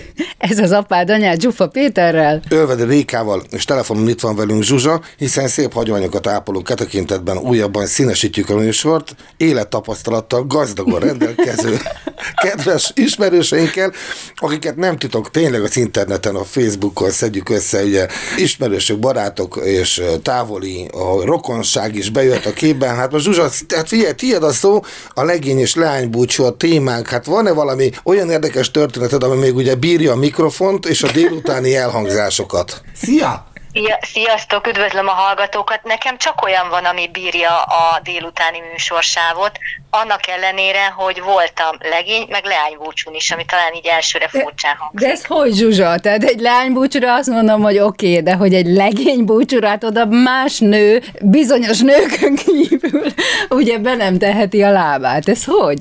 Ez az apád anyád Zsufa Péterrel. Ölvedi Rékával és telefonon itt van velünk Zsuzsa, hiszen szép hagyományokat ápolunk e tekintetben újabban színesítjük a műsort, élettapasztalattal gazdagon rendelkező kedves ismerőseinkkel, akiket nem titok, tényleg az interneten, a Facebookon szedjük össze, ugye ismerősök, barátok és távoli a rokonság is bejött a képben. Hát most Zsuzsa, tehát figyelj, tiéd a szó, a legény és leánybúcsú a témánk. Hát van-e valami olyan érdekes történeted, ami még ugye bírja a mikrofont és a délutáni elhangzásokat? Szia! Szia, sziasztok, üdvözlöm a hallgatókat. Nekem csak olyan van, ami bírja a délutáni műsorsávot, annak ellenére, hogy voltam legény, meg leánybúcsún is, ami talán így elsőre furcsán hangzik. De ez hogy Zsuzsa? Tehát egy lánybúcsúra azt mondom, hogy oké, okay, de hogy egy legény búcsúra, hát oda más nő, bizonyos nőkön kívül, ugye be nem teheti a lábát. Ez hogy?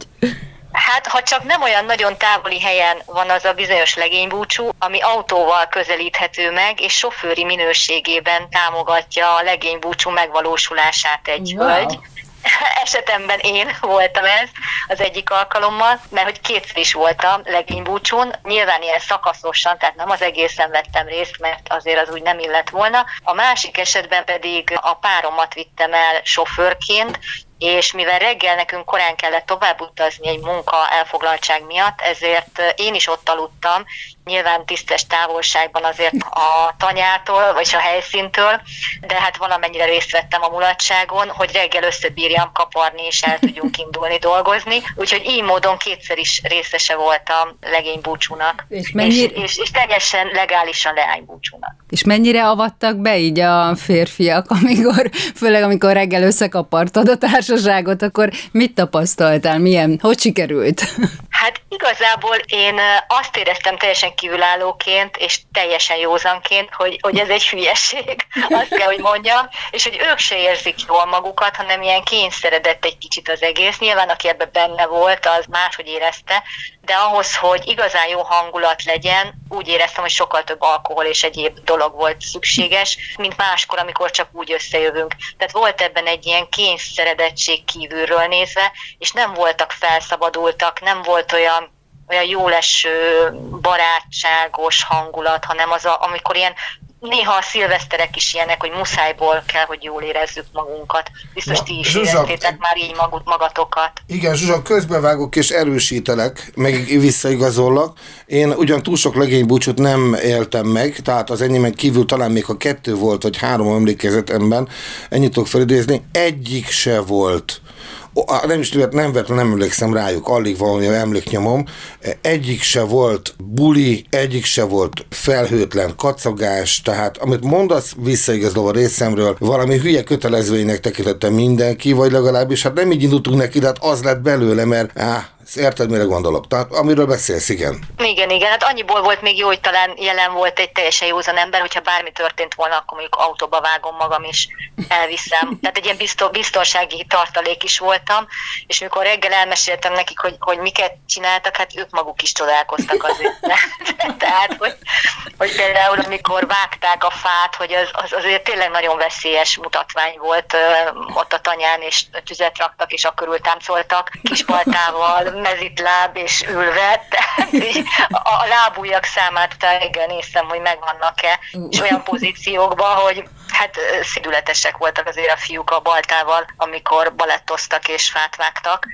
Hát, ha csak nem olyan nagyon távoli helyen van az a bizonyos legénybúcsú, ami autóval közelíthető meg, és sofőri minőségében támogatja a legénybúcsú megvalósulását egy wow. hölgy. Esetemben én voltam ez az egyik alkalommal, mert hogy kétszer is voltam legénybúcsún, nyilván ilyen szakaszosan, tehát nem az egészen vettem részt, mert azért az úgy nem illett volna. A másik esetben pedig a páromat vittem el sofőrként, és mivel reggel nekünk korán kellett tovább utazni egy munka elfoglaltság miatt, ezért én is ott aludtam, nyilván tisztes távolságban azért a tanyától, vagy a helyszíntől, de hát valamennyire részt vettem a mulatságon, hogy reggel összebírjam kaparni, és el tudjunk indulni dolgozni. Úgyhogy így módon kétszer is részese voltam legénybúcsúnak. És, mennyire... és, és, és teljesen legálisan leánybúcsúnak. És mennyire avattak be így a férfiak, amikor, főleg amikor reggel összekapartad a társaságot, akkor mit tapasztaltál? Milyen? Hogy sikerült? Hát igazából én azt éreztem teljesen kívülállóként, és teljesen józanként, hogy, hogy ez egy hülyeség, azt kell, hogy mondjam, és hogy ők se érzik jól magukat, hanem ilyen kényszeredett egy kicsit az egész. Nyilván, aki ebbe benne volt, az máshogy érezte, de ahhoz, hogy igazán jó hangulat legyen, úgy éreztem, hogy sokkal több alkohol és egyéb dolog volt szükséges, mint máskor, amikor csak úgy összejövünk. Tehát volt ebben egy ilyen kényszeredettség kívülről nézve, és nem voltak felszabadultak, nem volt olyan olyan jól eső, barátságos hangulat, hanem az, a, amikor ilyen néha a szilveszterek is ilyenek, hogy muszájból kell, hogy jól érezzük magunkat. Biztos Na, ti is Zsuzsa, éreztétek már így maguk, magatokat. Igen, Zsuzsa, közbevágok és erősítelek, meg visszaigazollak. Én ugyan túl sok legénybúcsút nem éltem meg, tehát az enyémen kívül talán még ha kettő volt, vagy három emlékezetemben, ennyit tudok felidézni, egyik se volt nem is tudod, nem vett, nem emlékszem rájuk, alig valami emléknyomom, egyik se volt buli, egyik se volt felhőtlen kacagás, tehát amit mondasz visszaigazolva részemről, valami hülye kötelezőinek tekintette mindenki, vagy legalábbis hát nem így indultunk neki, de hát az lett belőle, mert á, Érted, mire gondolok? Tehát, amiről beszélsz, igen. Igen, igen. Hát annyiból volt még jó, hogy talán jelen volt egy teljesen józan ember, hogyha bármi történt volna, akkor mondjuk autóba vágom magam és elviszem. Tehát egy ilyen biztonsági tartalék is voltam, és mikor reggel elmeséltem nekik, hogy, hogy miket csináltak, hát ők maguk is csodálkoztak azért. Tehát, hogy, hogy például amikor vágták a fát, hogy az, az azért tényleg nagyon veszélyes mutatvány volt ott a tanyán, és tüzet raktak, és akkor táncoltak kispaltával, mezitláb és ülve, a, a lábújak számát reggel néztem, hogy megvannak-e, és olyan pozíciókban, hogy hát szédületesek voltak azért a fiúk a baltával, amikor balettoztak és fát vágtak.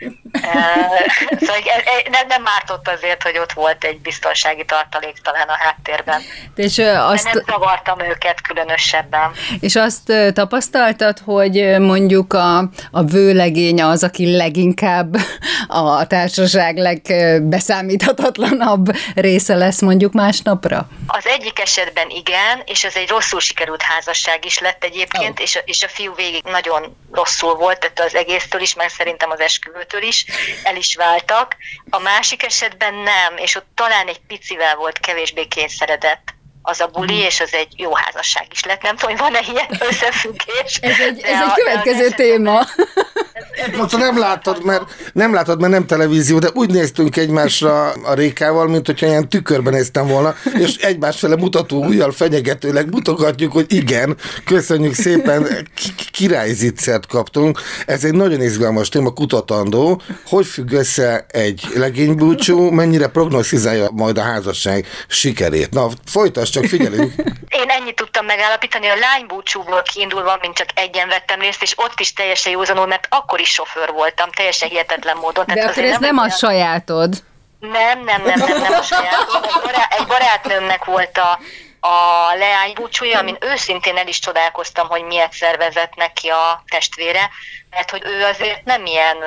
szóval nem, nem mártott azért, hogy ott volt egy biztonsági tartalék talán a háttérben. És azt... De nem zavartam őket különösebben. És azt tapasztaltad, hogy mondjuk a, a vőlegény az, aki leginkább a társaság legbeszámíthatatlanabb része lesz mondjuk másnapra? Az egyik esetben igen, és ez egy rosszul sikerült házasság is lett egyébként, oh. és, a, és a fiú végig nagyon rosszul volt, tehát az egésztől is, meg szerintem az esküvőtől is, el is váltak. A másik esetben nem, és ott talán egy picivel volt kevésbé kényszeredett az a buli, mhm. és az egy jó házasság is lett. Nem tudom, hogy van-e ilyen összefüggés. Ez egy, ez egy a, következő téma. Most nem látod, mert nem látod, mert nem televízió, de úgy néztünk egymásra a Rékával, mint hogyha ilyen tükörben néztem volna, és egymás fele mutató ujjal fenyegetőleg mutogatjuk, hogy igen, köszönjük szépen, királyziccert kaptunk. Ez egy nagyon izgalmas téma, kutatandó. Hogy függ össze egy legénybúcsú, mennyire prognosztizálja majd a házasság sikerét? Na, folytasd csak figyelünk. Én ennyit tudtam megállapítani, a lánybúcsúból kiindulva, mint csak egyen vettem részt, és ott is teljesen józanul, mert akkor is sofőr voltam, teljesen hihetetlen módon. De Tehát akkor ez nem, nem a sajátod. Nem, nem, nem, nem, nem a sajátod. Egy, bará, egy barátnőmnek volt a, a leánybúcsúja, amin őszintén el is csodálkoztam, hogy miért szervezett neki a testvére, mert hogy ő azért nem ilyen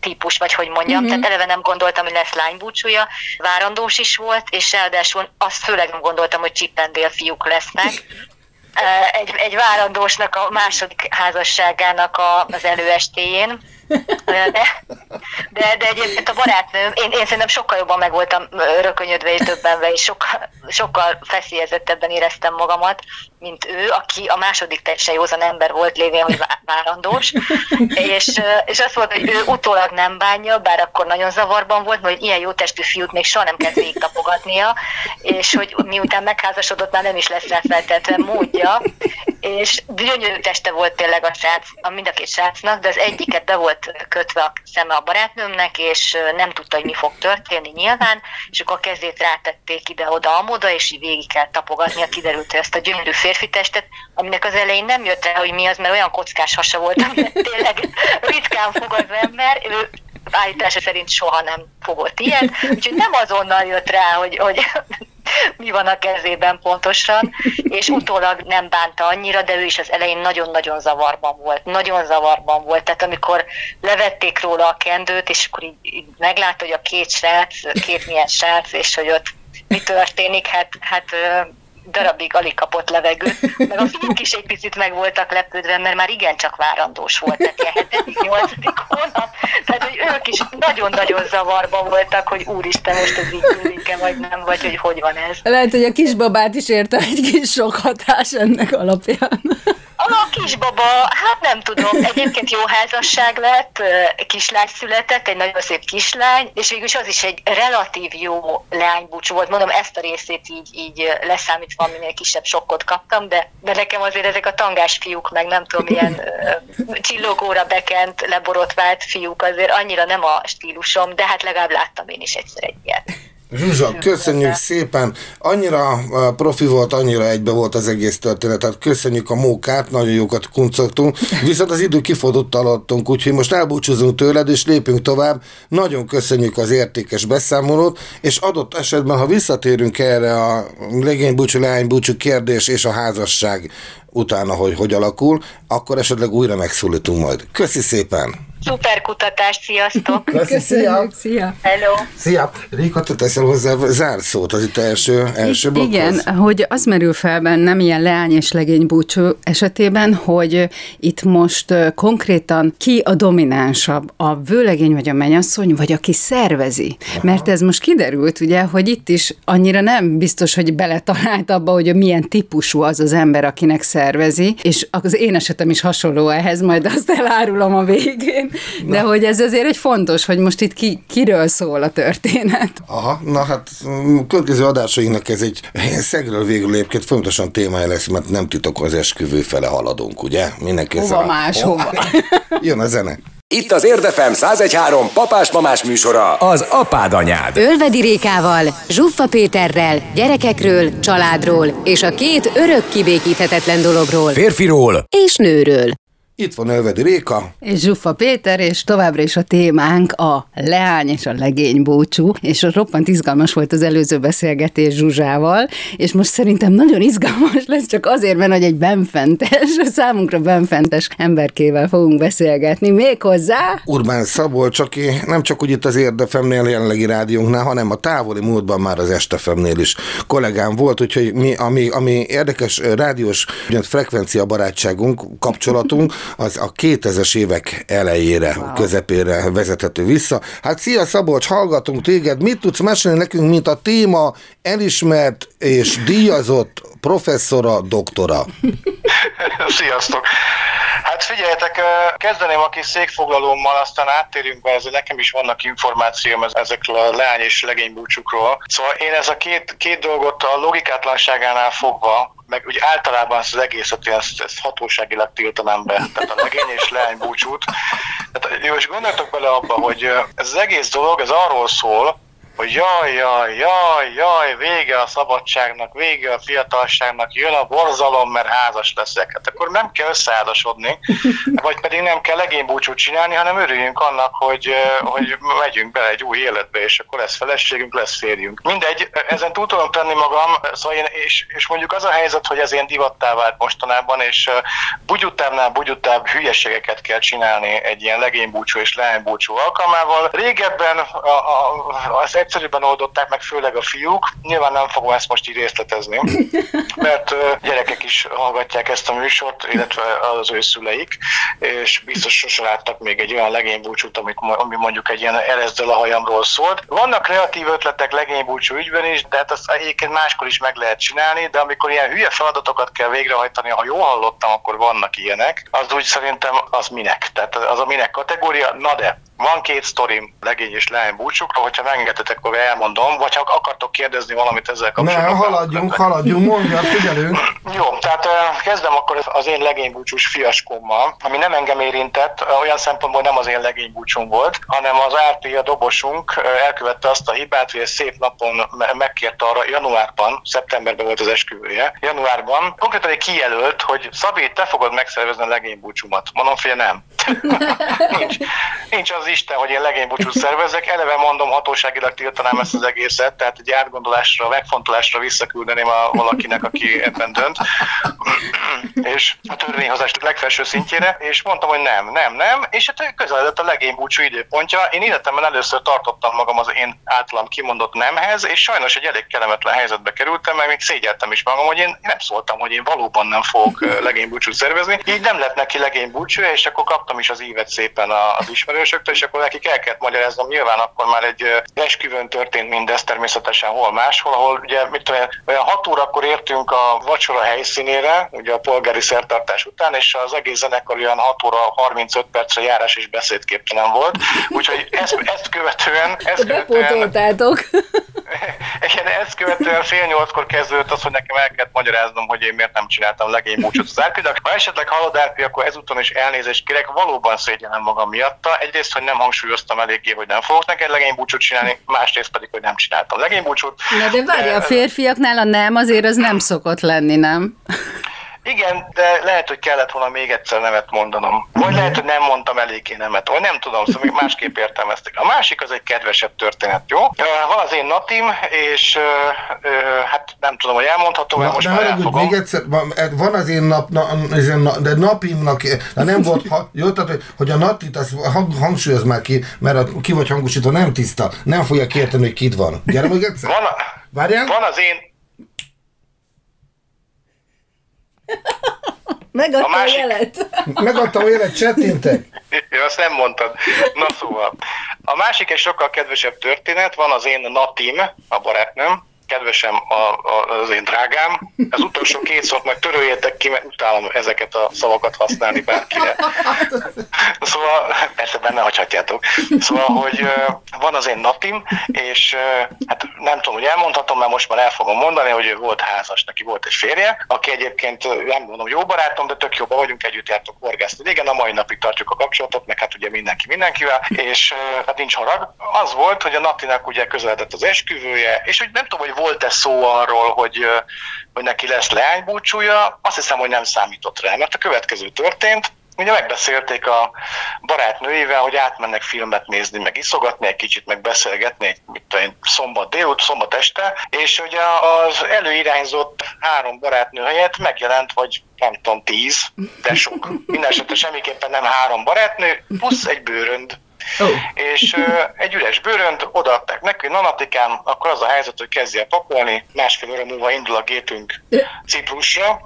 típus, vagy hogy mondjam, mm-hmm. tehát eleve nem gondoltam, hogy lesz lánybúcsúja, várandós is volt, és ráadásul azt főleg nem gondoltam, hogy csippendél fiúk lesznek, egy, egy várandósnak a második házasságának a, az előestéjén, de, de, egyébként a barátnőm, én, én szerintem sokkal jobban meg voltam rökönyödve és döbbenve, és sokkal, sokkal feszélyezettebben éreztem magamat, mint ő, aki a második teljesen józan ember volt, lévén, hogy várandós, és, és azt mondta, hogy ő utólag nem bánja, bár akkor nagyon zavarban volt, hogy ilyen jó testű fiút még soha nem kezd tapogatnia, és hogy miután megházasodott, már nem is lesz rá feltétlenül módja, és gyönyörű teste volt tényleg a srác, a mind a két srácnak, de az egyiket be volt kötve a szeme a barátnőmnek, és nem tudta, hogy mi fog történni nyilván, és akkor a kezét rátették ide-oda, amoda, és így végig kell tapogatnia, kiderült, hogy ezt a gyönyörű férfi testet, aminek az elején nem jött rá, hogy mi az, mert olyan kockás hasa volt, amit tényleg ritkán fog az ember, ő állítása szerint soha nem fogott ilyet, úgyhogy nem azonnal jött rá, hogy, hogy mi van a kezében pontosan, és utólag nem bánta annyira, de ő is az elején nagyon-nagyon zavarban volt. Nagyon zavarban volt. Tehát amikor levették róla a kendőt, és akkor így, így meglátta, hogy a két srác, két milyen srác, és hogy ott mi történik, hát, hát darabig alig kapott levegőt, meg a fiúk is egy picit meg voltak lepődve, mert már igencsak várandós volt, tehát ilyen 8. hónap, tehát hogy ők is nagyon-nagyon zavarban voltak, hogy úristen, most ez így műlik vagy nem, vagy hogy hogy van ez. Lehet, hogy a kisbabát is érte egy kis sok hatás ennek alapján. A kisbaba, hát nem tudom, egyébként jó házasság lett, kislány született, egy nagyon szép kislány, és végülis az is egy relatív jó leánybúcsú volt. Mondom, ezt a részét így, így leszámítva, minél kisebb sokkot kaptam, de, de nekem azért ezek a tangás fiúk, meg nem tudom, ilyen csillogóra bekent, leborotvált fiúk azért annyira nem a stílusom, de hát legalább láttam én is egyszer egy ilyet. Zsuzsa, köszönjük szépen. Annyira profi volt, annyira egybe volt az egész történet. Tehát köszönjük a mókát, nagyon jókat kuncogtunk. Viszont az idő kifordult alattunk, úgyhogy most elbúcsúzunk tőled, és lépünk tovább. Nagyon köszönjük az értékes beszámolót, és adott esetben, ha visszatérünk erre a legénybúcsú, leánybúcsú kérdés és a házasság utána, hogy hogy alakul, akkor esetleg újra megszólítunk majd. Köszi szépen! Szuper kutatás, sziasztok! Köszönjük, szia! Hello! Szia! Réka, te teszel hozzá zárszót, az itt első, első blokkhoz? Igen, hogy az merül fel bennem ilyen leány és legény búcsú esetében, hogy itt most konkrétan ki a dominánsabb, a vőlegény vagy a menyasszony, vagy aki szervezi. Aha. Mert ez most kiderült, ugye, hogy itt is annyira nem biztos, hogy beletalált abba, hogy milyen típusú az az ember, akinek szervezi, és az én esetem is hasonló ehhez, majd azt elárulom a végén, de na. hogy ez azért egy fontos, hogy most itt ki, kiről szól a történet. Aha, na hát mm, következő adásainknak ez egy szegről végül egyébként fontosan témája lesz, mert nem titok az esküvő fele haladunk, ugye? Mindenki hova a... más, hova? Jön a zene. Itt az Érdefem 1013 papás-mamás műsora, az apád anyád. Ölvedi Rékával, Zsuffa Péterrel, gyerekekről, családról és a két örök kibékíthetetlen dologról. Férfiról és nőről. Itt van Ölvedi Réka. És Zsuffa Péter, és továbbra is a témánk a leány és a legény búcsú, és roppant izgalmas volt az előző beszélgetés Zsuzsával, és most szerintem nagyon izgalmas lesz, csak azért, mert hogy egy benfentes, számunkra benfentes emberkével fogunk beszélgetni, méghozzá... Urbán Szabolcs, aki nem csak úgy itt az Érdefemnél jelenlegi rádiónknál, hanem a távoli múltban már az Estefemnél is kollégám volt, úgyhogy mi, ami, ami érdekes rádiós frekvencia barátságunk, kapcsolatunk, az a 2000-es évek elejére, wow. közepére vezethető vissza. Hát szia Szabolcs, hallgatunk téged, mit tudsz mesélni nekünk, mint a téma elismert és díjazott professzora, doktora? Sziasztok! Hát figyeljetek, kezdeném a kis székfoglalómmal, aztán áttérünk be, ezzel nekem is vannak információm ezekről a leány és legénybúcsukról. Szóval én ez a két, két dolgot a logikátlanságánál fogva meg úgy általában ezt az egészet ezt, ezt hatóságilag tiltanám be, tehát a legény és leány búcsút. Tehát, jó, és gondoltok bele abba, hogy ez az egész dolog, ez arról szól, hogy jaj, jaj, jaj, jaj, vége a szabadságnak, vége a fiatalságnak, jön a borzalom, mert házas leszek. Hát akkor nem kell összeházasodni, vagy pedig nem kell legénybúcsút csinálni, hanem örüljünk annak, hogy, hogy megyünk bele egy új életbe, és akkor lesz feleségünk, lesz férjünk. Mindegy, ezen túl tudom tenni magam, szóval én, és, és mondjuk az a helyzet, hogy ez ilyen divattá vált mostanában, és bugyutábbnál bugyutább hülyeségeket kell csinálni egy ilyen legénybúcsú és leánybúcsú alkalmával. Régebben a, a, az egyszerűbben oldották meg, főleg a fiúk. Nyilván nem fogom ezt most így részletezni, mert gyerekek is hallgatják ezt a műsort, illetve az ő szüleik, és biztos sose láttak még egy olyan legénybúcsút, amit, ami mondjuk egy ilyen erezdel a hajamról szólt. Vannak kreatív ötletek legénybúcsú ügyben is, de hát azt egyébként máskor is meg lehet csinálni, de amikor ilyen hülye feladatokat kell végrehajtani, ha jól hallottam, akkor vannak ilyenek, az úgy szerintem az minek. Tehát az a minek kategória, na de van két sztorim legény és leány búcsukra, hogyha megengedhetek, akkor elmondom, vagy ha akartok kérdezni valamit ezzel kapcsolatban. Ne, haladjunk, haladjunk, mondja, figyelünk. Jó, tehát kezdem akkor az én legénybúcsús fiaskommal, ami nem engem érintett, olyan szempontból nem az én legénybúcsum volt, hanem az RP, a dobosunk elkövette azt a hibát, hogy egy szép napon megkérte arra januárban, szeptemberben volt az esküvője, januárban konkrétan egy kijelölt, hogy Szabi, te fogod megszervezni a legénybúcsumat. Mondom, fél nem. nincs, nincs az Isten, hogy én legénybúcsút szervezek. Eleve mondom, hatóságilag tiltanám ezt az egészet, tehát egy átgondolásra, megfontolásra visszaküldeném a valakinek, aki ebben dönt, és a törvényhozás legfelső szintjére, és mondtam, hogy nem, nem, nem, és hát közeledett a legénybúcsú időpontja. Én életemben először tartottam magam az én általam kimondott nemhez, és sajnos egy elég kellemetlen helyzetbe kerültem, mert még szégyeltem is magam, hogy én nem szóltam, hogy én valóban nem fogok legénybúcsút szervezni. Így nem lett neki legénybúcsú, és akkor kaptam is az ívet szépen az ismerősöktől, és akkor nekik el kellett magyaráznom, nyilván akkor már egy esküvőn történt mindez természetesen hol máshol, ahol ugye mit tudom, olyan 6 órakor értünk a vacsora helyszínére, ugye a polgári szertartás után, és az egész zenekar olyan 6 óra 35 percre járás és beszédképtelen volt, úgyhogy ezt, ezt követően... Ezt követően igen, ezt követően fél nyolckor kezdődött az, hogy nekem el kellett magyaráznom, hogy én miért nem csináltam legény búcsút az árpidak. Ha esetleg hallod árpi, akkor ezúton is elnézést kérek, valóban szégyenem magam miatta. Egyrészt, hogy nem hangsúlyoztam eléggé, hogy nem fogok neked legény búcsút csinálni, másrészt pedig, hogy nem csináltam legény búcsút. Na de várj, a férfiaknál a nem azért az nem szokott lenni, nem? Igen, de lehet, hogy kellett volna még egyszer nevet mondanom. Vagy lehet, hogy nem mondtam eléggé nemet, vagy nem tudom, szóval még másképp értelmeztek. A másik az egy kedvesebb történet, jó? Van az én natim, és hát nem tudom, hogy elmondhatom, mert most de már elfogom. még egyszer, van az én nap, na, de napimnak, de nem volt, ha, jó, tehát, hogy, hogy a natit, azt hangsúlyoz már ki, mert a, ki vagy hangosítva nem tiszta, nem fogja kérteni, hogy kit van. Gyere még egyszer. Van, a, Várjál? van az én, Megadta a, másik... a jelet. Megadta a jelet, csettintek. Jó, azt nem mondtad. Na szóval. A másik egy sokkal kedvesebb történet, van az én Natim, a barátnőm, kedvesem a, a, az én drágám. Az utolsó két szót majd töröljétek ki, mert utálom ezeket a szavakat használni bárkire. Szóval, persze benne hagyhatjátok. Szóval, hogy van az én napim, és hát nem tudom, hogy elmondhatom, mert most már el fogom mondani, hogy ő volt házas, neki volt egy férje, aki egyébként nem mondom jó barátom, de tök jobban vagyunk, együtt jártunk horgászni. Igen, a mai napig tartjuk a kapcsolatot, meg hát ugye mindenki mindenkivel, és hát nincs harag. Az volt, hogy a Natinak ugye közeledett az esküvője, és hogy nem tudom, hogy volt-e szó arról, hogy, hogy neki lesz leánybúcsúja, azt hiszem, hogy nem számított rá, mert a következő történt, ugye megbeszélték a barátnőivel, hogy átmennek filmet nézni, meg iszogatni egy kicsit, meg beszélgetni egy mit tudom, szombat délut, szombat este, és ugye az előirányzott három barátnő helyett megjelent, vagy nem tudom, tíz, de sok. Mindenesetre semmiképpen nem három barátnő, plusz egy bőrönd. Oh. És egy üres bőrönt odaadták neki, nanatikám, akkor az a helyzet, hogy kezdje pakolni, másfél óra múlva indul a gépünk Ciprusra,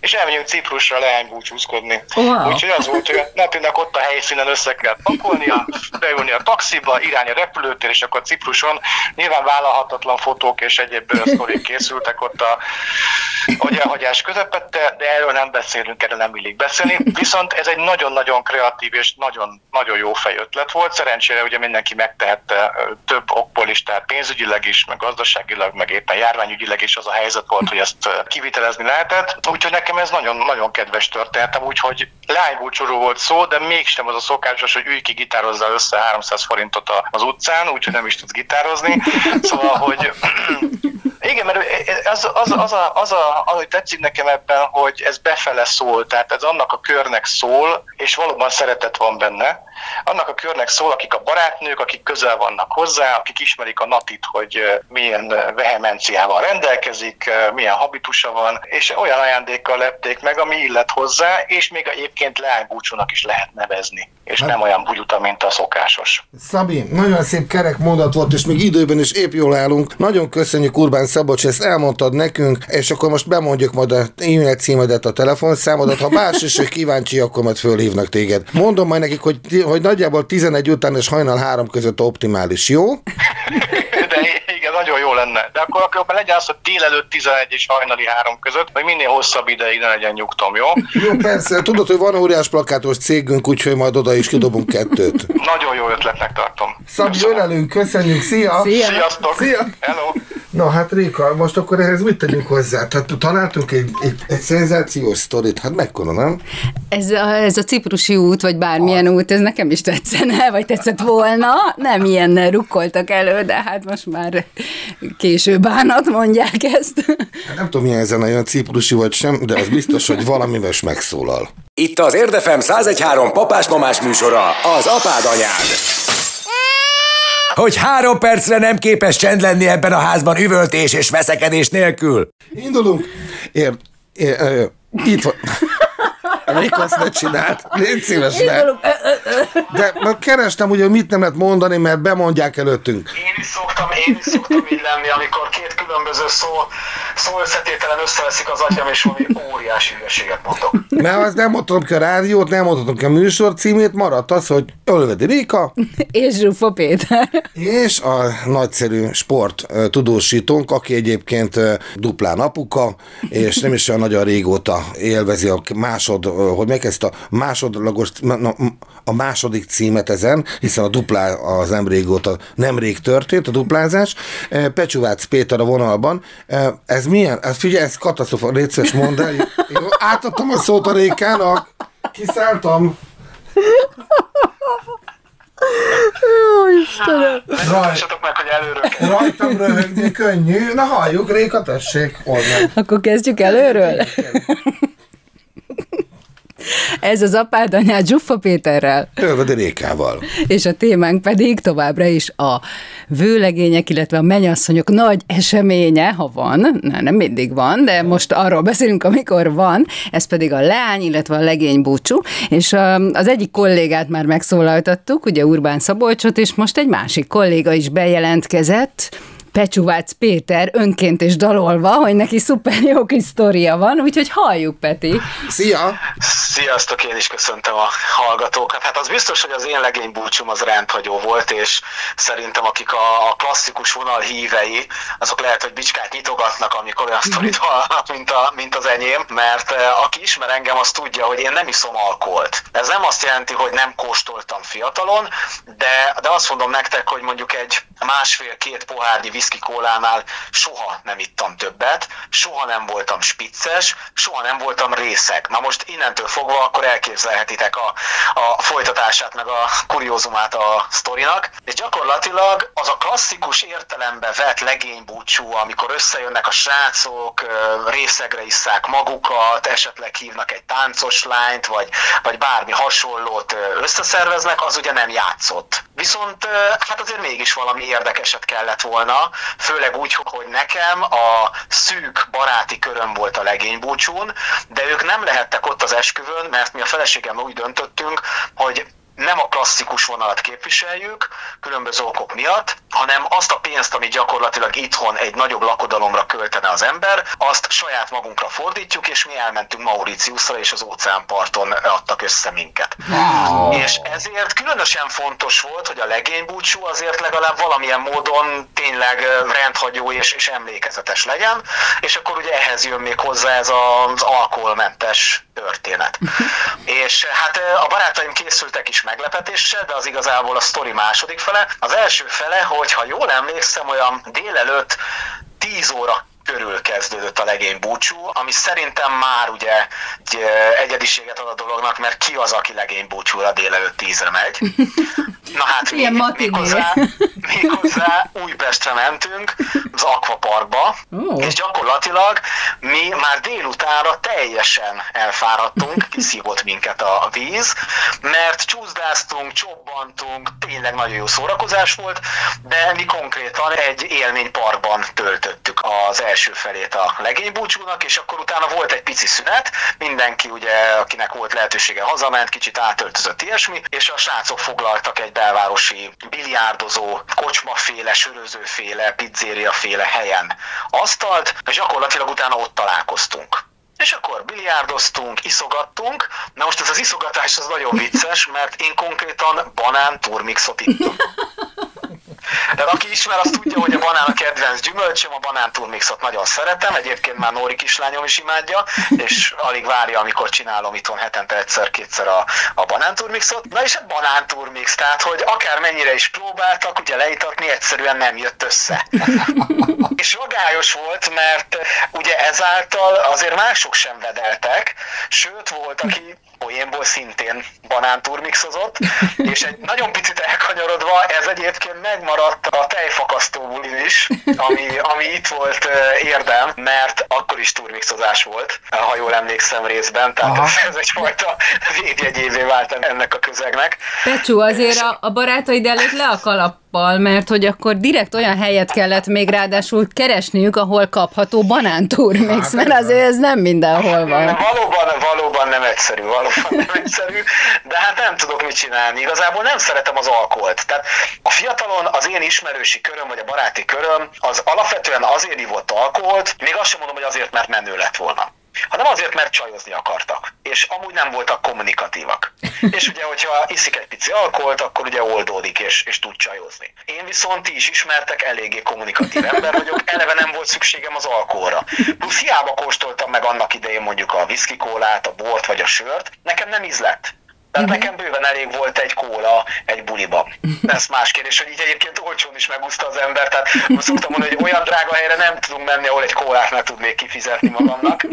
és elmegyünk Ciprusra leánybúcsúzkodni. Wow. Úgyhogy az volt, hogy napinak ott a helyszínen össze kell pakolnia, beülni a taxiba, irány a repülőtér, és akkor Cipruson nyilván vállalhatatlan fotók és egyéb sztorik készültek ott a hogy elhagyás közepette, de erről nem beszélünk, erről nem illik beszélni. Viszont ez egy nagyon-nagyon kreatív és nagyon, nagyon jó fejötlet volt. Szerencsére ugye mindenki megtehette több okból is, tehát pénzügyileg is, meg gazdaságilag, meg éppen járványügyileg is az a helyzet volt, hogy ezt kivitelezni lehetett. Úgyhogy nekem ez nagyon-nagyon kedves történetem, úgyhogy lánybúcsúról volt szó, de mégsem az a szokásos, hogy ülj ki gitározza össze 300 forintot az utcán, úgyhogy nem is tudsz gitározni. Szóval, hogy igen, mert az, az, az, a, az, a, az, hogy tetszik nekem ebben, hogy ez befele szól, tehát ez annak a körnek szól, és valóban szeretet van benne. Annak a körnek szól, akik a barátnők, akik közel vannak hozzá, akik ismerik a natit, hogy milyen vehemenciával rendelkezik, milyen habitusa van, és olyan ajándékkal lepték meg, ami illet hozzá, és még egyébként leánybúcsúnak is lehet nevezni, és hát, nem olyan bugyuta, mint a szokásos. Szabi, nagyon szép kerek mondat volt, és még időben is épp jól állunk. Nagyon köszönjük Urbán Szabocs, ezt elmondtad nekünk, és akkor most bemondjuk majd a e-mail címedet, a telefonszámodat. Ha más is, hogy kíváncsi, akkor majd fölhívnak téged. Mondom majd nekik, hogy, hogy nagyjából 11 után és hajnal 3 között optimális, jó? De igen, nagyon jó lenne. De akkor, akkor legyen az, hogy délelőtt 11 és hajnali 3 között, hogy minél hosszabb ideig ne legyen nyugtom, jó? Jó, persze. Tudod, hogy van óriás plakátos cégünk, úgyhogy majd oda is kidobunk kettőt. Nagyon jó ötletnek tartom. Szabj, ölelünk, köszönjük, szia! Szia! Sziasztok! Szia! Hello! Na hát Réka, most akkor ehhez mit tegyünk hozzá? Tehát találtunk egy, egy, egy szenzációs sztorit, hát mekkora, nem? Ez a, ez a ciprusi út, vagy bármilyen út, ez nekem is tetszene, vagy tetszett volna. Nem ilyen rukkoltak elő, de hát most már késő bánat mondják ezt. Hát nem tudom, milyen zene, olyan ciprusi vagy sem, de ez biztos, hogy valamivel is megszólal. Itt az Érdefem 1013 papás-mamás műsora, az apád anyád hogy három percre nem képes csend lenni ebben a házban üvöltés és veszekedés nélkül. Indulunk. Ér, ér, ér, itt van. Még azt ne csinált. Légy szíves, ne. De kerestem, ugye, mit nem lehet mondani, mert bemondják előttünk. Én is szoktam, én is szoktam így lenni, amikor két különböző szó, szó összetételen összeveszik az atyám, és valami óriási hülyeséget mondok. Mert az nem mondhatom ki a rádiót, nem mondhatom ki a műsor címét, maradt az, hogy Ölvedi Réka. és Zsufa Péter. És a nagyszerű sport tudósítónk, aki egyébként duplán apuka, és nem is olyan nagyon régóta élvezi a másod, hogy meg ezt a másodlagos, a második címet ezen, hiszen a duplá az nem régóta, nemrég történt, a duplázás. Pecsuvác Péter a vonalban. Ez milyen? Ez figyelj, ez katasztrofa, légy mondd el. Jó, átadtam a szót a Rékának, kiszálltam. Jó, Istenem. Rajtatok meg, hogy előről Rajtam röhögni könnyű. Na halljuk, Réka, tessék, oldani. Akkor kezdjük előről? Ez az apád anyád Zsuffa Péterrel. Ölvedi Rékával. És a témánk pedig továbbra is a vőlegények, illetve a menyasszonyok nagy eseménye, ha van, ne, nem mindig van, de most arról beszélünk, amikor van, ez pedig a leány, illetve a legény búcsú, és az egyik kollégát már megszólaltattuk, ugye Urbán Szabolcsot, és most egy másik kolléga is bejelentkezett, Pecsuvác Péter önként és dalolva, hogy neki szuper jó kis sztoria van, úgyhogy halljuk, Peti. Szia! Sziasztok, én is köszöntöm a hallgatókat. Hát az biztos, hogy az én legény búcsúm az rendhagyó volt, és szerintem akik a klasszikus vonal hívei, azok lehet, hogy bicskát nyitogatnak, amikor olyan sztorit hallanak, mint, a, mint az enyém, mert aki ismer engem, az tudja, hogy én nem iszom alkoholt. Ez nem azt jelenti, hogy nem kóstoltam fiatalon, de, de azt mondom nektek, hogy mondjuk egy másfél-két pohárnyi whisky kólánál soha nem ittam többet, soha nem voltam spicces, soha nem voltam részeg. Na most innentől fogva akkor elképzelhetitek a, a folytatását, meg a kuriózumát a sztorinak, és gyakorlatilag az a klasszikus értelembe vett legénybúcsú, amikor összejönnek a srácok, részegre isszák magukat, esetleg hívnak egy táncos lányt, vagy, vagy bármi hasonlót összeszerveznek, az ugye nem játszott. Viszont hát azért mégis valami érdekeset kellett volna, főleg úgy, hogy nekem a szűk baráti köröm volt a legénybúcsún, de ők nem lehettek ott az esküvőn, mert mi a feleségem úgy döntöttünk, hogy nem a klasszikus vonalat képviseljük, különböző okok miatt, hanem azt a pénzt, ami gyakorlatilag itthon egy nagyobb lakodalomra költene az ember, azt saját magunkra fordítjuk, és mi elmentünk Mauritiusra, és az óceánparton adtak össze minket. Wow. És ezért különösen fontos volt, hogy a legénybúcsú azért legalább valamilyen módon tényleg rendhagyó és, és emlékezetes legyen, és akkor ugye ehhez jön még hozzá ez az alkoholmentes történet. és hát a barátaim készültek is meglepetéssel, de az igazából a sztori második fele. Az első fele, hogy ha jól emlékszem, olyan délelőtt 10 óra körül kezdődött a legény búcsú, ami szerintem már ugye egy egyediséget ad a dolognak, mert ki az, aki legény búcsúra délelőtt tízre megy. Na hát Ilyen még, hozzá, még hozzá Újpestre mentünk, az Aquaparkba, oh. és gyakorlatilag mi már délutánra teljesen elfáradtunk, kiszívott minket a víz, mert csúszdáztunk, csobbantunk, tényleg nagyon jó szórakozás volt, de mi konkrétan egy élményparkban töltöttük az első felét a legénybúcsúnak, és akkor utána volt egy pici szünet, mindenki ugye, akinek volt lehetősége hazament, kicsit átöltözött ilyesmi, és a srácok foglaltak egy belvárosi biliárdozó, kocsmaféle, sörözőféle, pizzériaféle helyen asztalt, és gyakorlatilag utána ott találkoztunk. És akkor biliárdoztunk, iszogattunk. Na most ez az iszogatás az nagyon vicces, mert én konkrétan banán turmixot ittam. Tehát aki ismer, az tudja, hogy a banán a kedvenc gyümölcsöm, a banán turmixot nagyon szeretem, egyébként már Nóri kislányom is imádja, és alig várja, amikor csinálom itthon hetente egyszer-kétszer a, a banán turmixot. Na és a banán turmix, tehát hogy akár mennyire is próbáltak, ugye leitatni egyszerűen nem jött össze. és magályos volt, mert ugye ezáltal azért mások sem vedeltek, sőt volt, aki poénból szintén banánturmixozott, és egy nagyon picit elkanyarodva ez egyébként megmaradt a tejfakasztó is, ami, ami itt volt érdem, mert akkor is turmixozás volt, ha jól emlékszem részben, tehát ez, ez egyfajta védjegyévé vált ennek a közegnek. Pecsú, azért a, a barátaid előtt le a kalap nappal, mert hogy akkor direkt olyan helyet kellett még ráadásul keresniük, ahol kapható banántúrmix, hát, mert azért ez nem mindenhol van. Valóban, valóban nem egyszerű, egyszerű, de hát nem tudok mit csinálni. Igazából nem szeretem az alkoholt. Tehát a fiatalon az én ismerősi köröm, vagy a baráti köröm, az alapvetően azért ivott alkoholt, még azt sem mondom, hogy azért, mert menő lett volna hanem azért, mert csajozni akartak, és amúgy nem voltak kommunikatívak. és ugye, hogyha iszik egy pici alkoholt, akkor ugye oldódik, és, és tud csajozni. Én viszont ti is ismertek, eléggé kommunikatív ember vagyok, eleve nem volt szükségem az alkoholra. Plusz hiába kóstoltam meg annak idején mondjuk a whisky kólát, a bort vagy a sört, nekem nem ízlett. Tehát uh-huh. nekem bőven elég volt egy kóla egy buliba. Ez más kérdés, hogy így egyébként olcsón is megúszta az ember, tehát szoktam mondani, hogy olyan drága helyre nem tudunk menni, ahol egy kólát meg tudnék kifizetni magamnak.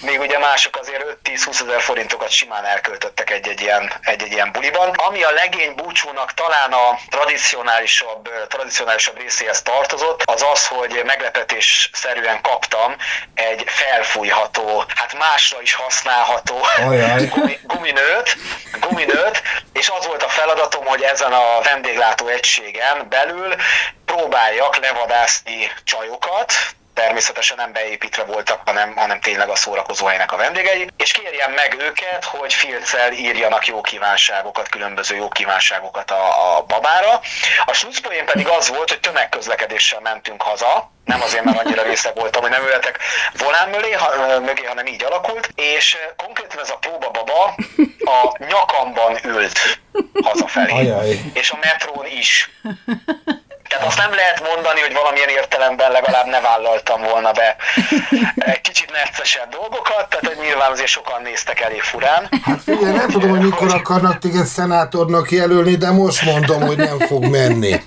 Még ugye mások azért 5-10-20 ezer forintokat simán elköltöttek egy-egy ilyen, egy-egy ilyen buliban. Ami a legény búcsúnak talán a tradicionálisabb, tradicionálisabb részéhez tartozott, az az, hogy meglepetés szerűen kaptam egy felfújható, hát másra is használható gumi, guminőt, guminőt, és az volt a feladatom, hogy ezen a vendéglátó egységen belül próbáljak levadászni csajokat, természetesen nem beépítve voltak, hanem, hanem tényleg a szórakozóhelynek a vendégei, és kérjem meg őket, hogy filccel írjanak jó kívánságokat, különböző jó kívánságokat a, a babára. A slutzpoén pedig az volt, hogy tömegközlekedéssel mentünk haza, nem azért, mert annyira részeg voltam, hogy nem ültek volán mögé, ha, mögé, hanem így alakult, és konkrétan ez a próbababa a nyakamban ült hazafelé, Ajaj. és a metrón is. Tehát azt nem lehet mondani, hogy valamilyen értelemben legalább ne vállaltam volna be kicsit neccesebb dolgokat, tehát hogy nyilván azért sokan néztek elég furán. Hát figyelj, nem tudom, hogy mikor akarnak téged szenátornak jelölni, de most mondom, hogy nem fog menni.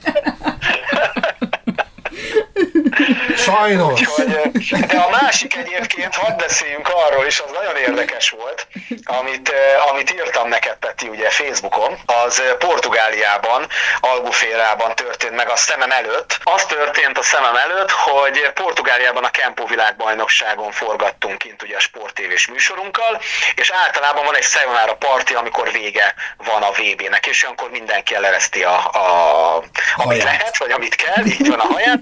Sajnos. Úgyhogy, de a másik egyébként, hadd beszéljünk arról is, az nagyon érdekes volt, amit, amit írtam neked, Peti, ugye Facebookon, az Portugáliában, Albuférában történt meg a szemem előtt. Az történt a szemem előtt, hogy Portugáliában a Kempo világbajnokságon forgattunk kint ugye a sportévés műsorunkkal, és általában van egy Sayonara parti, amikor vége van a VB-nek, és olyankor mindenki elereszti a, a, amit lehet, vagy amit kell, így van a haját,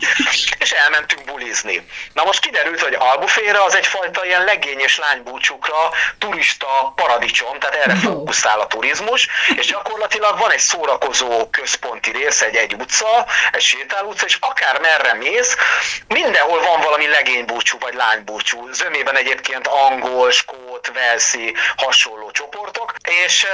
és elmentünk bulizni. Na most kiderült, hogy Albuféra az egyfajta ilyen legény és lánybúcsukra turista paradicsom, tehát erre fókuszál a turizmus, és gyakorlatilag van egy szórakozó központi rész, egy, egy utca, egy sétálutca, és akár merre mész, mindenhol van valami legénybúcsú vagy lánybúcsú. Zömében egyébként angol, skót, velszi, hasonló csoportok, és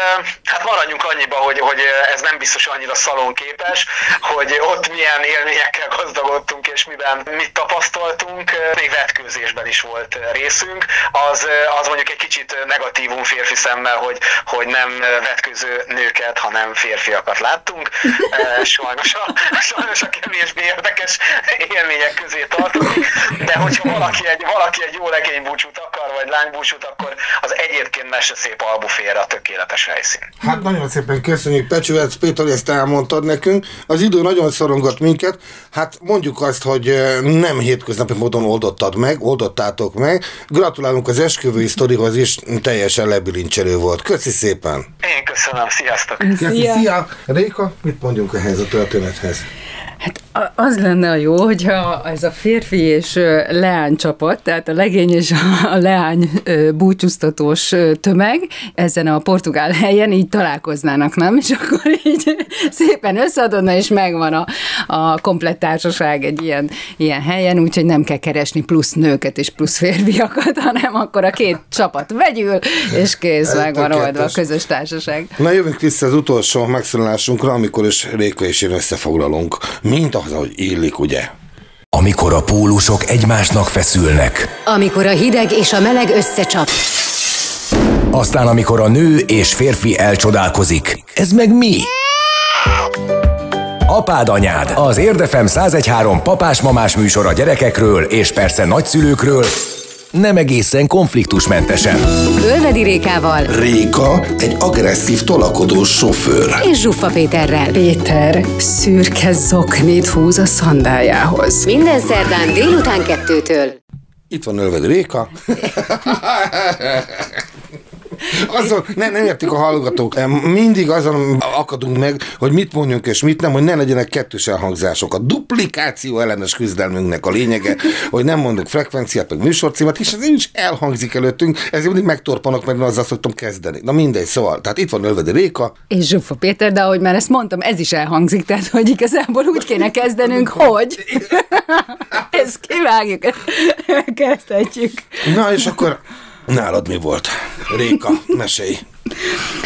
hát maradjunk annyiba, hogy, hogy ez nem biztos annyira szalonképes, hogy ott milyen élményekkel gazdagodtunk, és miben mit tapasztaltunk. Még vetkőzésben is volt részünk. Az, az mondjuk egy kicsit negatívum férfi szemmel, hogy, hogy nem vetkőző nőket, hanem férfiakat láttunk. Sajnos a, sajnos a kevésbé érdekes élmények közé tartozik, de hogyha valaki egy, valaki egy jó legénybúcsút akar, vagy lánybúcsút, akkor az egyébként mese szép albuféra a tökéletes helyszín. Hát nagyon szépen köszönjük, Pecsüvec Péter, hogy ezt elmondtad nekünk. Az idő nagyon szorongat minket. Hát mondjuk azt, hogy nem hétköznapi módon oldottad meg, oldottátok meg. Gratulálunk az esküvői sztorihoz is, teljesen lebilincselő volt. Köszi szépen! Én köszönöm, sziasztok! Köszi, szia! szia. Réka, mit mondjunk ehhez a történethez? Hát az lenne a jó, hogyha ez a férfi és leány csapat, tehát a legény és a leány búcsúztatós tömeg ezen a portugál helyen így találkoznának, nem? És akkor így szépen összeadodna, és megvan a, a komplett társaság egy ilyen, ilyen helyen, úgyhogy nem kell keresni plusz nőket és plusz férfiakat, hanem akkor a két csapat vegyül, és kész, megvan oldva a közös társaság. Na jövünk vissza az utolsó megszólalásunkra, amikor is Réka és én összefoglalunk. Mint az, ahogy illik, ugye? Amikor a pólusok egymásnak feszülnek. Amikor a hideg és a meleg összecsap. Aztán amikor a nő és férfi elcsodálkozik. Ez meg mi? Apád anyád, az Érdefem 1013 papás-mamás műsor a gyerekekről és persze nagyszülőkről, nem egészen konfliktusmentesen. Ölvedi Rékával. Réka egy agresszív tolakodó sofőr. És Zsuffa Péterrel. Péter szürke zoknit húz a szandájához. Minden szerdán délután kettőtől. Itt van Ölvedi Réka. Azon, ne, nem értik a hallgatók. Mindig azon akadunk meg, hogy mit mondjunk és mit nem, hogy ne legyenek kettős elhangzások. A duplikáció ellenes küzdelmünknek a lényege, hogy nem mondok frekvenciát, meg műsorcímet, és ez is elhangzik előttünk, ezért mindig megtorpanok, mert azzal szoktam kezdeni. Na mindegy, szóval, tehát itt van Ölvedi Réka. És Zsufa Péter, de ahogy már ezt mondtam, ez is elhangzik, tehát hogy igazából úgy kéne kezdenünk, hogy ezt kivágjuk, kezdhetjük. Na és akkor Nálad mi volt? Réka, mesélj.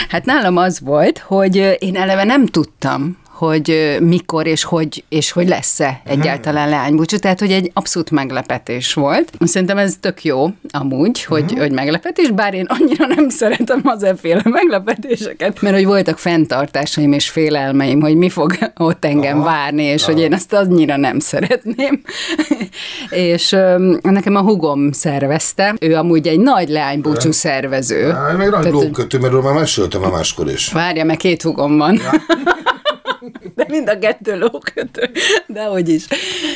Hát nálam az volt, hogy én eleve nem tudtam, hogy mikor és hogy, és hogy lesz-e egyáltalán leánybúcsú, tehát hogy egy abszolút meglepetés volt. Szerintem ez tök jó amúgy, hogy, uh-huh. hogy meglepetés, bár én annyira nem szeretem az efféle meglepetéseket, mert hogy voltak fenntartásaim és félelmeim, hogy mi fog ott engem Aha. várni, és Aha. hogy én ezt annyira nem szeretném. és um, nekem a hugom szervezte, ő amúgy egy nagy leánybúcsú szervező. Ja, meg nagy lókötő, mert már meséltem a máskor is. Várja, mert két hugom van. Ja. De mind a kettő lókötő, de hogy is.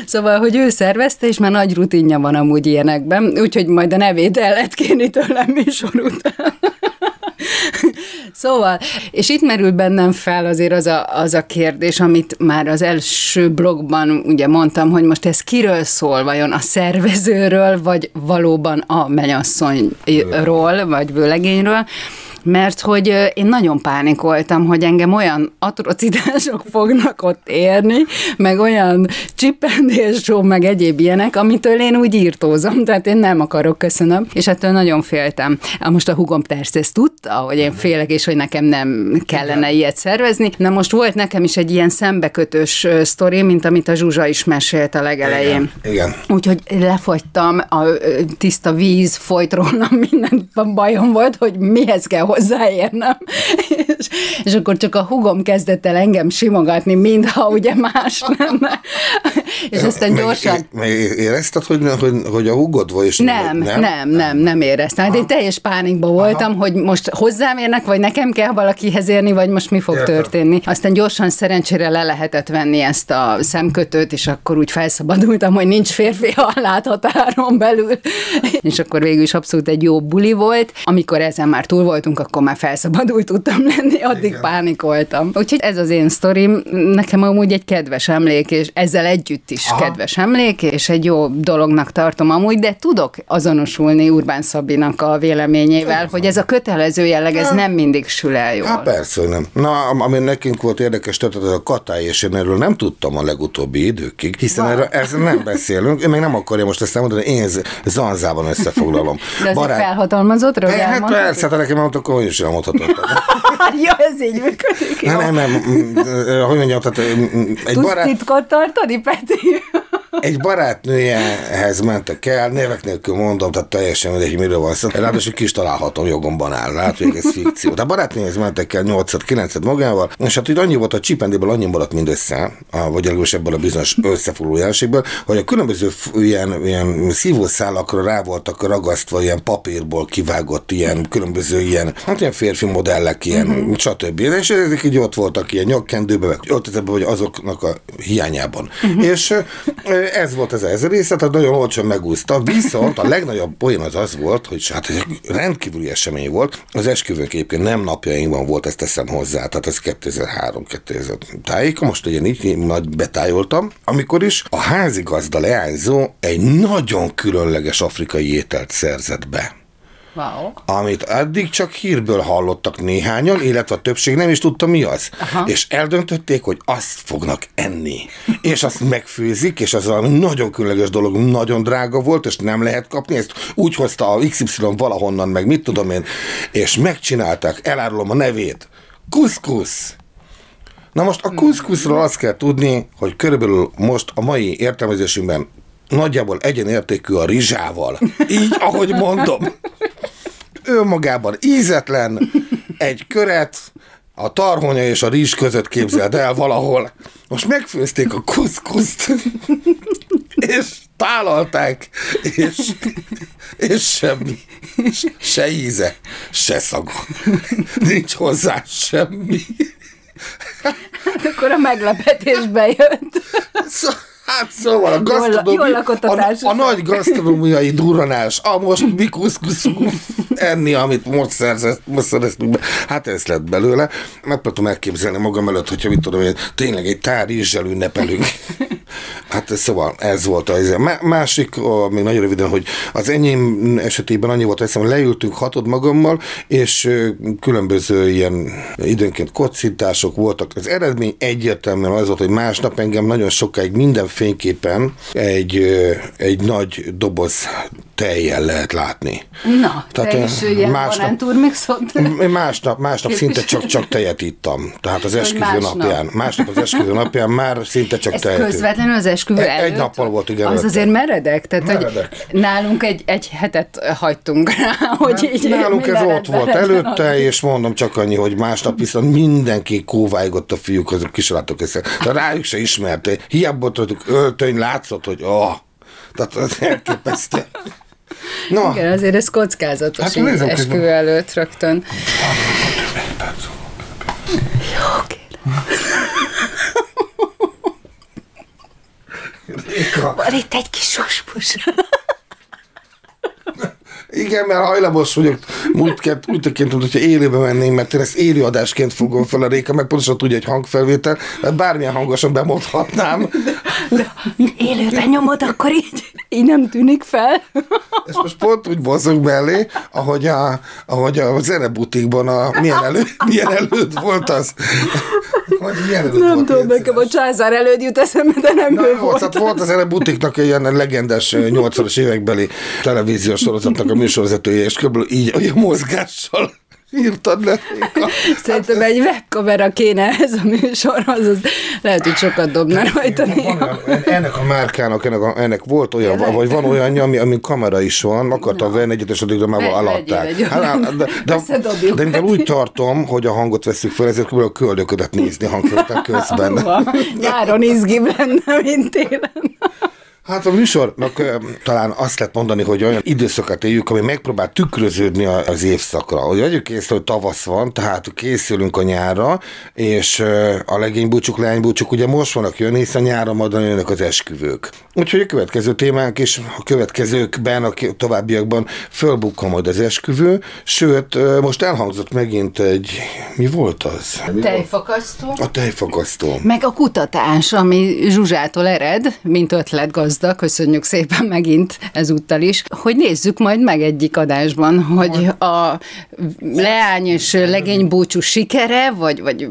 Szóval, hogy ő szervezte, és már nagy rutinja van amúgy ilyenekben, úgyhogy majd a nevét el lehet kérni tőlem műsor után. Szóval, és itt merül bennem fel azért az a, az a kérdés, amit már az első blogban ugye mondtam, hogy most ez kiről szól, vajon a szervezőről, vagy valóban a menyasszonyról, vagy vőlegényről, mert hogy én nagyon pánikoltam, hogy engem olyan atrocitások fognak ott érni, meg olyan csipendésó, meg egyéb ilyenek, amitől én úgy írtózom, tehát én nem akarok, köszönöm, és ettől nagyon féltem. Most a hugom persze ezt tudta, hogy én félek, és hogy nekem nem kellene ilyet szervezni. Na most volt nekem is egy ilyen szembekötős sztori, mint amit a Zsuzsa is mesélt a legelején. Igen. Igen. Úgyhogy lefagytam, a tiszta víz folyt rólam, minden bajom volt, hogy mihez kell hozzáérnem. És, és akkor csak a hugom kezdett el engem simogatni, mintha ugye más lenne. És aztán gyorsan... Meg, érezted, hogy, hogy, hogy a hugod vagy? És Nem, nem, nem, nem, nem éreztem. Hát én teljes pánikban voltam, hogy most hozzám érnek, vagy nekem kell valakihez érni, vagy most mi fog Értem. történni. Aztán gyorsan szerencsére le lehetett venni ezt a szemkötőt, és akkor úgy felszabadultam, hogy nincs férfi a láthatáron belül. És akkor végül is abszolút egy jó buli volt. Amikor ezen már túl voltunk, akkor már felszabadult tudtam lenni, addig Igen. pánikoltam. Úgyhogy ez az én sztorim, nekem amúgy egy kedves emlék, és ezzel együtt is Aha. kedves emlék, és egy jó dolognak tartom amúgy, de tudok azonosulni Urbán Szabinak a véleményével, hogy ez a kötelező jelleg, ez nem mindig sül el jól. Hát persze, nem. Na, am- ami nekünk volt érdekes történet, az a katály, és én erről nem tudtam a legutóbbi időkig, hiszen erről ezt nem beszélünk, én még nem akarja most ezt elmondani, én zanzában összefoglalom. De azért felhatalmazott, hogy Hát persze, hát nekem mondtak, hogy is elmondhatod. ja, ez így működik. Nem, nem, nem, hogy mondjam, tehát egy Tudsz barát, titkot tartani, Peti? Egy barátnőjehez mentek el, nevek nélkül mondom, tehát teljesen mindegy, miről van szó. Ráadásul ki is találhatom, jogomban áll, hát hogy ez fikció. De a barátnőjehez mentek el 8-9 magával, és hát így annyi volt, a csipendéből annyi maradt mindössze, a- vagy legalábbis ebből a bizonyos összefoglaló jelenségből, hogy a különböző ilyen, ilyen szívószálakra rá voltak ragasztva ilyen papírból kivágott ilyen különböző ilyen, hát ilyen férfi modellek, ilyen, uh-huh. stb. És ezek így ott voltak ilyen nyakkendőben, öltözetben, vagy azoknak a hiányában. Uh-huh. És ez volt ez, ez része, tehát nagyon olcsón megúszta. Viszont a legnagyobb poén az az volt, hogy hát egy rendkívüli esemény volt. Az esküvőnk egyébként nem napjainkban volt, ezt teszem hozzá, tehát ez 2003-2000 tájéka, most ugye így nagy betájoltam, amikor is a házigazda leányzó egy nagyon különleges afrikai ételt szerzett be Wow. amit addig csak hírből hallottak néhányan, illetve a többség nem is tudta mi az. Aha. És eldöntötték, hogy azt fognak enni. És azt megfőzik, és az valami nagyon különleges dolog, nagyon drága volt, és nem lehet kapni, ezt úgy hozta a XY valahonnan, meg mit tudom én, és megcsinálták, elárulom a nevét. Kuszkusz! Na most a kuszkuszról azt kell tudni, hogy körülbelül most a mai értelmezésünkben nagyjából egyenértékű a rizsával. Így, ahogy mondom. Ő magában ízetlen, egy köret, a tarhonya és a rizs között képzeld el valahol. Most megfőzték a kuszkuszt, és tálalták, és, és semmi. Se íze, se szaga. Nincs hozzá semmi. Hát akkor a meglepetés bejött. Szó- Hát szóval a, Jól- gasztronómi, jól lakott a a, a nagy gasztronómiai durranás, a most mi kuszkuszunk enni, amit most, szerzett, most szereztünk be. Hát ez lett belőle. Megpróbáltam elképzelni magam előtt, hogyha mit tudom én, tényleg egy tár rizssel ünnepelünk. Hát szóval ez volt az. Má- Másik, ó, még nagyon röviden, hogy az enyém esetében annyi volt, hogy leültünk hatod magammal, és különböző ilyen időnként kocintások voltak. Az eredmény egyértelműen az volt, hogy másnap engem nagyon sokáig minden fényképen egy, egy nagy doboz tejjel lehet látni. Na, te ö, is ilyen másnap- banánturmixot. én másnap, másnap szinte csak, csak tejet ittam. Tehát az esküvő másnap. napján. Másnap az esküvő napján már szinte csak Ez tejet. közvetlenül az esküvő Egy- előtt? egy nappal volt, igen, Az előtte. azért meredek, tehát Meredek. hogy nálunk egy, egy hetet hagytunk rá, hogy így Nálunk ez ott volt előtte, és mondom csak annyi, hogy másnap viszont mindenki kóváigott a fiúk, azok kislátok össze. De rájuk se ismerte. Hiába öltöny, látszott, hogy oh, tehát az elképesztő. Na, Igen, azért ez kockázatos Hát nézem esküvő közben. előtt rögtön. Réka. Van itt egy kis suspus. Igen, mert hajlamos vagyok múltkert, úgy tekintem, hogyha élőbe mennénk, mert én ezt élőadásként fogom fel a Réka, meg pontosan tudja, hogy hangfelvétel, mert bármilyen hangosan bemondhatnám. Élőben nyomod, akkor így, így nem tűnik fel. És most pont úgy mozog mellé, ahogy a, ahogy a zenebutikban a, milyen, elő, milyen előtt volt az. Hogy milyen előtt Nem volt, tudom, nekem a császár előtt jut eszembe, de nem Na, ő volt. hát volt az zenebutiknak egy ilyen legendás 80-as évekbeli televíziós sorozatnak a műsorvezetője, és körülbelül így olyan mozgással írtad le. Szerintem egy webkamera kéne ez a műsorhoz, az lehet, hogy sokat dobna rajta. Ennek a márkának, ennek, a, ennek volt olyan, vagy van olyan, ami, ami kamera is van, akartam venni egyet, és addigra már alatták. Hát, de, de, Összedobjuk. de mivel úgy tartom, hogy a hangot veszük fel, ezért kb. a köldöködet nézni hangfelvétel közben. Nyáron izgibb lenne, mint télen. Hát a műsornak talán azt lehet mondani, hogy olyan időszakat éljük, ami megpróbál tükröződni a- az évszakra. Hogy vegyük észre, hogy tavasz van, tehát készülünk a nyárra, és a legénybúcsuk, leánybúcsuk ugye most vannak jönni, hiszen nyáron majd jönnek az esküvők. Úgyhogy a következő témánk is a következőkben, a továbbiakban fölbukkan majd az esküvő, sőt, most elhangzott megint egy, mi volt az? Tejfakasztó. A tejfakasztó. Meg a kutatás, ami Zsuzsától ered, mint ötletgazda, köszönjük szépen megint ezúttal is, hogy nézzük majd meg egyik adásban, hogy a leány és legény búcsú sikere, vagy, vagy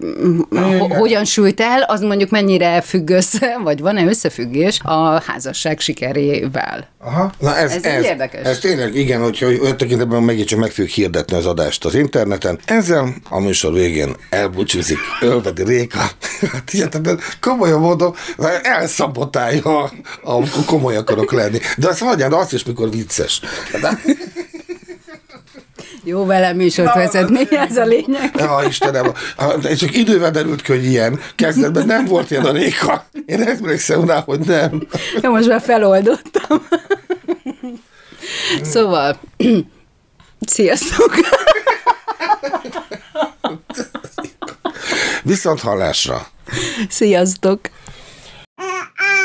ho- hogyan sült el, az mondjuk mennyire függ össze, vagy van-e összefüggés a házasság sikerével. Aha. Na ez, Ez ez, érdekes. ez tényleg igen, hogyha olyan tekintetben megint csak meg fogjuk hirdetni az adást az interneten. Ezzel a műsor végén elbúcsúzik Ölvedi Réka. Hát hihetetlen, komolyan mondom, elszabotálja, amikor komoly akarok lenni. De azt de azt is, mikor vicces. De, Jó vele műsort vezetni, ez a lényeg. ja, Istenem, de csak idővel derült ki, hogy ilyen. Kezdetben nem volt ilyen a Réka. Én emlékszem rá, hogy nem. Jó, most már feloldottam. Szóval, sziasztok! Viszont hallásra. Sziasztok!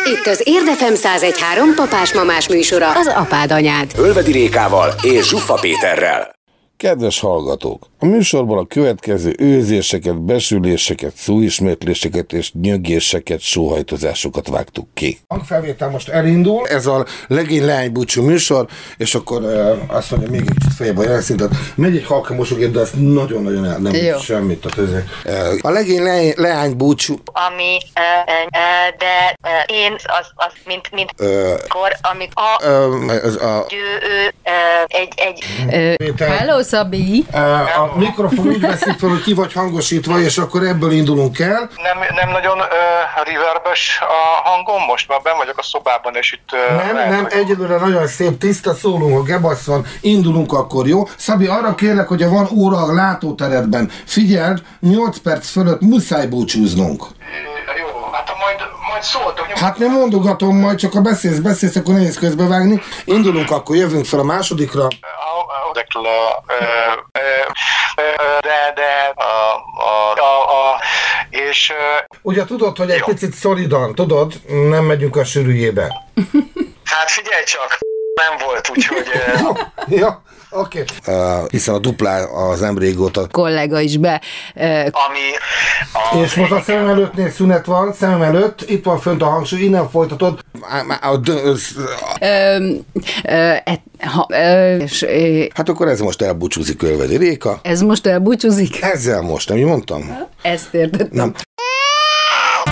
Itt az Érdefem 1013 papás-mamás műsora, az apád anyád. Ölvedi Rékával és Zsuffa Péterrel. Kedves hallgatók! A műsorban a következő őzéseket, besüléseket, szóismétléseket és nyögéseket, sóhajtozásokat vágtuk ki. Hangfelvétel most elindul. Ez a legény leány búcsú műsor, és akkor uh, azt mondja, még egy kicsit feljebb a jelszint, tehát megy egy halka mosogét, de ezt nagyon-nagyon el, nem Jó. semmit. Tehát ez, uh, a legény leány, leány búcsú ami, ö, ö, de ö, én az, az mint, mint Ö. akkor, amikor a uh, ez a, ő, ő, ö, egy, egy Péter. Hello, Szabi! Uh, a mikrofon úgy veszik fel, hogy ki vagy hangosítva, és akkor ebből indulunk el. Nem, nem nagyon uh, reverbes a hangom most, mert ben vagyok a szobában, és itt... Uh, Nem, nem, egyelőre nagyon szép, tiszta szólunk, a gebasz van, indulunk akkor, jó? Szabi, arra kérlek, hogy van óra a látóteredben, figyeld, 8 perc fölött muszáj búcsúznunk. Jó, hát majd, majd szóltok. Hát nem mondogatom majd, csak ha beszélsz, beszélsz, akkor nehéz közbevágni. Indulunk, akkor jövünk fel a másodikra. A- a- Ezekről a... De, de... A, a, a, a, és Ugye tudod, hogy egy Jó. picit szolidan, tudod, nem megyünk a sűrűjébe. hát figyelj csak, nem volt, úgyhogy... ö, Ja, oké. Okay. Uh, hiszen a duplá az nem régóta. Kollega is be. ö, ami... A, És most a szemem előttnél szünet van, szemem előtt, itt van fönt a hangsúly, innen folytatod. A Hát akkor ez most elbúcsúzik Ölvedi Réka. ez most elbúcsúzik? Ezzel most, nem így mondtam? Ezt értettem. Nem.